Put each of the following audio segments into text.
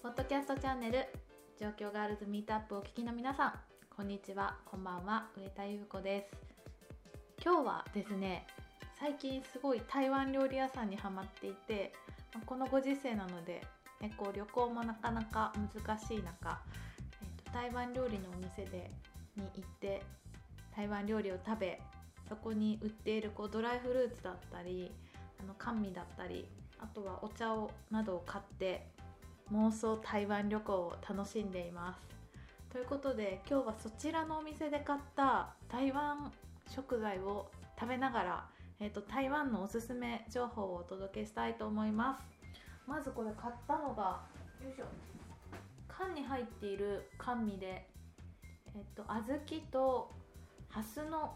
ポッドキャストチャンネル状況ガールズミートアップをお聞きの皆さんこんにちはこんばんは上田優子です。今日はですね最近すごい台湾料理屋さんにハマっていてこのご時世なので、ね、こう旅行もなかなか難しい中、えーと、台湾料理のお店でに行って台湾料理を食べそこに売っているこうドライフルーツだったりあの甘味だったりあとはお茶をなどを買って妄想台湾旅行を楽しんでいます。ということで今日はそちらのお店で買った台湾食材を食べながら、えーと、台湾のおすすめ情報をお届けしたいと思います。まずこれ買ったのがよいしょ。缶に入っている甘味でえっ、と小豆とハスの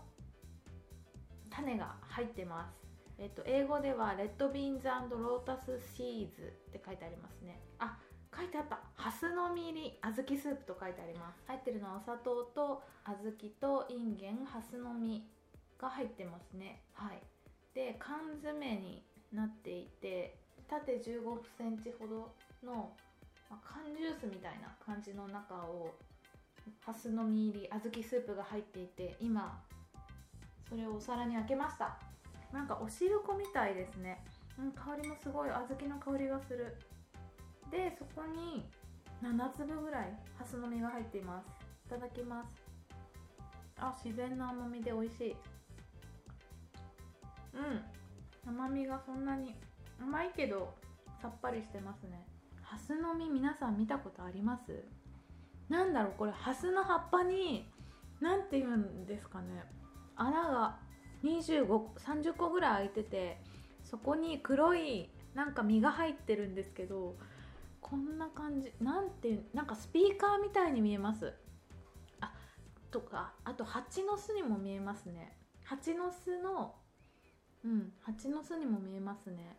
種が入ってます。えっと、英語ではレッドビーンズロータスシーズって書いてありますね。あ書いてあった。ハスの実入り小豆スープと書いてあります。入ってるのはお砂糖と小豆とインゲンハスの実が入ってますね。はい。で缶詰になっていて縦1 5センチほどの、まあ、缶ジュースみたいな感じの中をハスの実入り小豆スープが入っていて今それをお皿に開けました。なんかお汁粉みたいですね、うん、香りもすごい小豆の香りがする。でそこに7粒ぐらいハスの実が入っています。いただきます。あ自然な甘みで美味しい。うん甘みがそんなに甘いけどさっぱりしてますね。ハスの実皆さん見たことあります？なんだろうこれハスの葉っぱに何て言うんですかね。穴が2530個ぐらい開いててそこに黒いなんか実が入ってるんですけどこんな感じなんてなんかスピーカーみたいに見えます。あとかあと蜂の巣にも見えますね。蜂の巣のうん蜂の巣にも見えますね。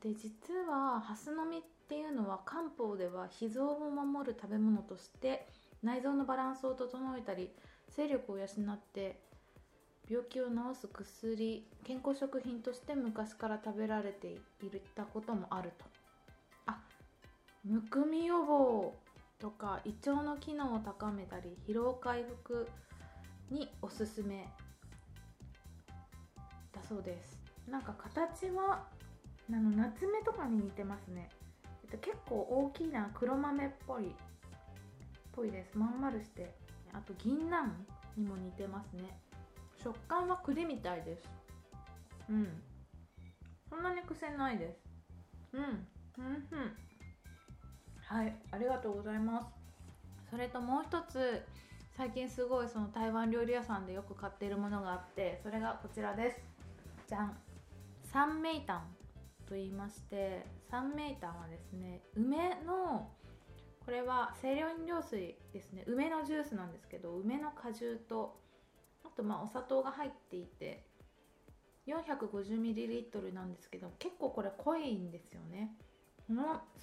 で実はハスの実っていうのは漢方では脾臓を守る食べ物として内臓のバランスを整えたり勢力を養って病気を治す薬健康食品として昔から食べられていたこともあると。あむくみ予防とか胃腸の機能を高めたり疲労回復におすすめだそうです。なんか形はあの夏目とかに似てますね、えっと、結構大きな黒豆っぽいぽいです。まん丸して。あと銀杏にも似てますね。食感は栗みたいです。うん。そんなに癖ないです。うん。うんうん。はい。ありがとうございます。それともう一つ最近すごいその台湾料理屋さんでよく買っているものがあってそれがこちらです。じゃん。三名タンと言いまして三名タンはですね梅のこれは清涼飲料水ですね。梅のジュースなんですけど梅の果汁ととまあお砂糖が入っていて 450ml なんですけど結構これ濃いんですよね。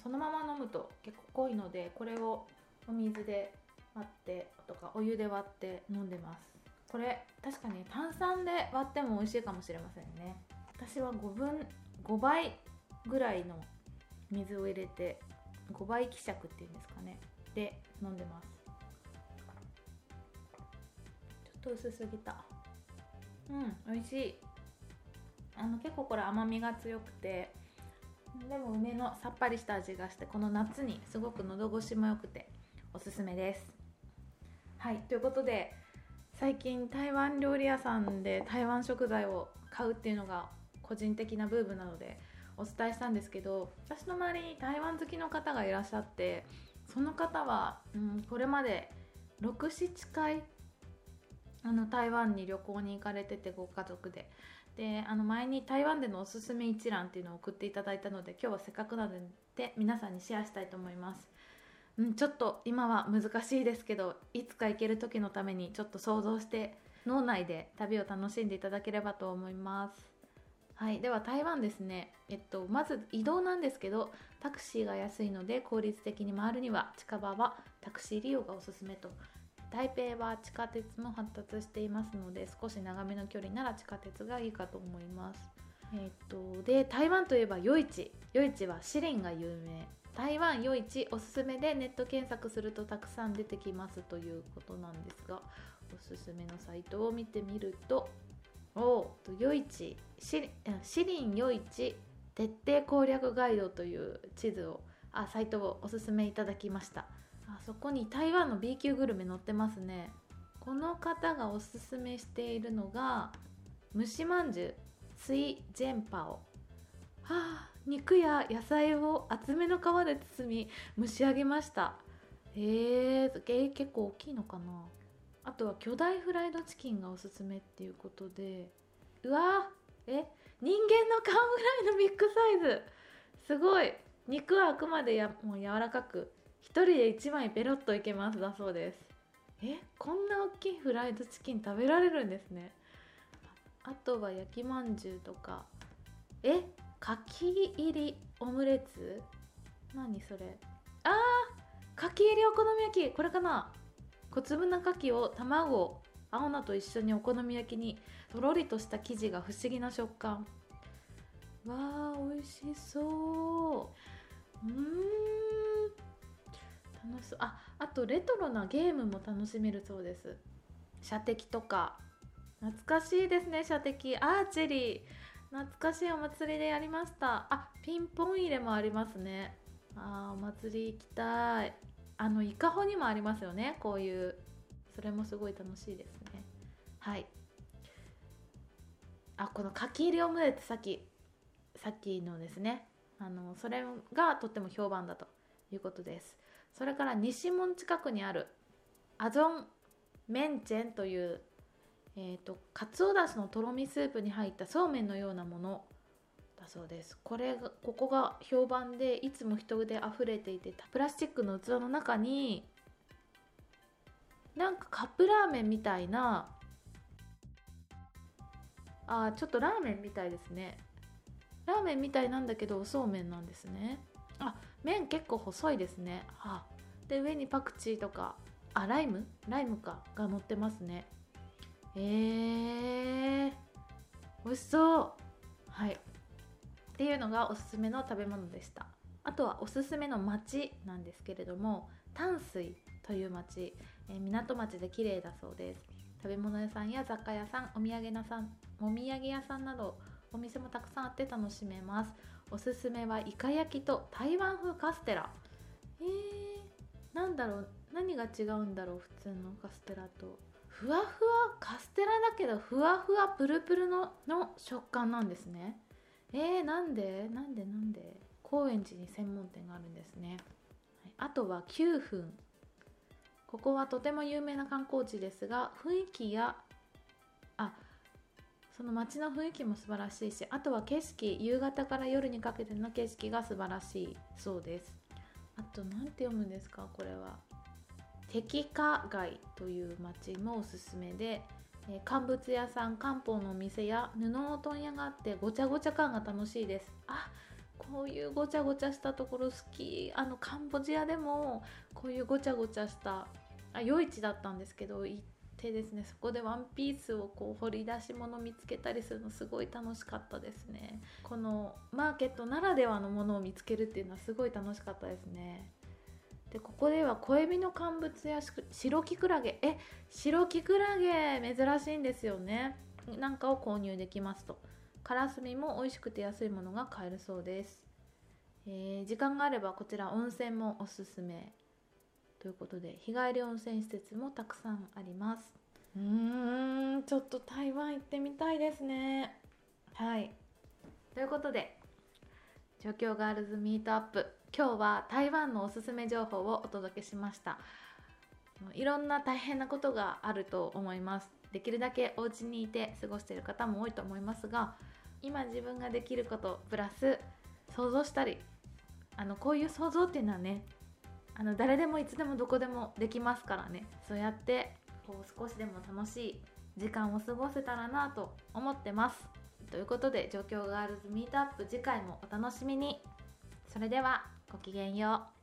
そのまま飲むと結構濃いのでこれをお水で割ってとかお湯で割って飲んでます。これ確かに炭酸で割っても美味しいかもしれませんね。私は5分5倍ぐらいの水を入れて5倍希釈っていうんですかね。で飲んでます。と薄すぎた。うん美味しい。あの結構これ甘みが強くて。でも梅のさっぱりした味がしてこの夏にすごく喉越しも良くておすすめです。はいということで最近台湾料理屋さんで台湾食材を買うっていうのが個人的なブームなのでお伝えしたんですけど私の周りに台湾好きの方がいらっしゃってその方は、うん、これまで67回あの台湾に旅行に行かれててご家族で。であの前に台湾でのおすすめ一覧っていうのを送っていただいたので今日はせっかくなので皆さんにシェアしたいと思います、うん、ちょっと今は難しいですけどいつか行ける時のためにちょっと想像して脳内で旅を楽しんでいただければと思います。はいでは台湾ですね。えっとまず移動なんですけどタクシーが安いので効率的に回るには近場はタクシー利用がおすすめと。台北は地下鉄も発達していますので少し長めの距離なら地下鉄がいいかと思います。えー、っとで台湾といえば夜市。夜市はシリンが有名。台湾夜市おすすめでネット検索するとたくさん出てきますということなんですがおすすめのサイトを見てみるとお夜市シリン夜市徹底攻略ガイドという地図をあサイトをおすすめいただきました。あそこに台湾の B 級グルメ載ってますね。この方がおすすめしているのが蒸しまんじゅうスイジェンパオ。はあ肉や野菜を厚めの皮で包み蒸し上げました。へえ結構大きいのかな。あとは巨大フライドチキンがおすすめっていうことで。うわえ人間の顔ぐらいのビッグサイズ。すごい。肉はあくまでやもう柔らかく。1人で1枚ペロッといけますだそうです。えこんな大きいフライドチキン食べられるんですね。あとは焼きまんじゅうとか。えかき入りオムレツ？何それ？あーかき入りお好み焼き。これかな？小粒なかきを卵青菜と一緒にお好み焼きにとろりとした生地が不思議な食感。わー美味しそう。うん。楽しそう。ああとレトロなゲームも楽しめるそうです。射的とか。懐かしいですね射的。アーチェリー。懐かしいお祭りでやりました。あピンポン入れもありますね。あーお祭り行きたい。あのイカホにもありますよね。こういう。それもすごい楽しいですね。はい。あこのかき入りオムレツさっき。さっきのですね。あのそれがとっても評判だということです。それから西門近くにあるアゾンメンチェンというえーと、かつおだしのとろみスープに入ったそうめんのようなものだそうです。これがここが評判でいつも人で溢れていてプラスチックの器の中になんかカップラーメンみたいなあちょっとラーメンみたいですね。ラーメンみたいなんだけどおそうめんなんですね。あ麺結構細いですね。あで上にパクチーとかあライム？ライムか。が乗ってますね。えー、美味しそう。はい。っていうのがおすすめの食べ物でした。あとはおすすめの町なんですけれども淡水という町、えー、港町で綺麗だそうです。食べ物屋さんや雑貨屋さんお土産屋さんお土産屋さんなどお店もたくさんあって楽しめます。おすすめはイカ焼きと台湾風カステラ。えー、なんだろう何が違うんだろう普通のカステラと。ふわふわカステラだけどふわふわプルプルのの食感なんですね。えー、なんでなんでなんで。高円寺に専門店があるんですね、はい、あとは9分。ここはとても有名な観光地ですが雰囲気やその街の雰囲気も素晴らしいしあとは景色夕方から夜にかけての景色が素晴らしいそうです。あと何て読むんですかこれは。敵化街という町もおすすめで、え乾物屋さん漢方のお店や布の問屋があってごちゃごちゃ感が楽しいです。あこういうごちゃごちゃしたところ好き。あのカンボジアでもこういうごちゃごちゃしたあ夜市だったんですけど行ってですね。そこでワンピースをこう掘り出し物見つけたりするのすごい楽しかったですね。このマーケットならではのものを見つけるっていうのはすごい楽しかったですね。でここでは小エビの乾物や白キクラゲ。え白キクラゲ珍しいんですよね。なんかを購入できますと。カラスミも美味しくて安いものが買えるそうです、えー、時間があればこちら温泉もおすすめ。ということで日帰り温泉施設もたくさんあります。うーんちょっと台湾行ってみたいですね。はい。ということで状況ガールズミートアップ今日は台湾のおすすめ情報をお届けしました。いろんな大変なことがあると思います。できるだけお家にいて過ごしている方も多いと思いますが今自分ができることプラス想像したりあのこういう想像っていうのはねあの誰でもいつでもどこでもできますからね。そうやってこう少しでも楽しい時間を過ごせたらなと思ってます。ということで状況ガールズミートアップ次回もお楽しみに。それではごきげんよう。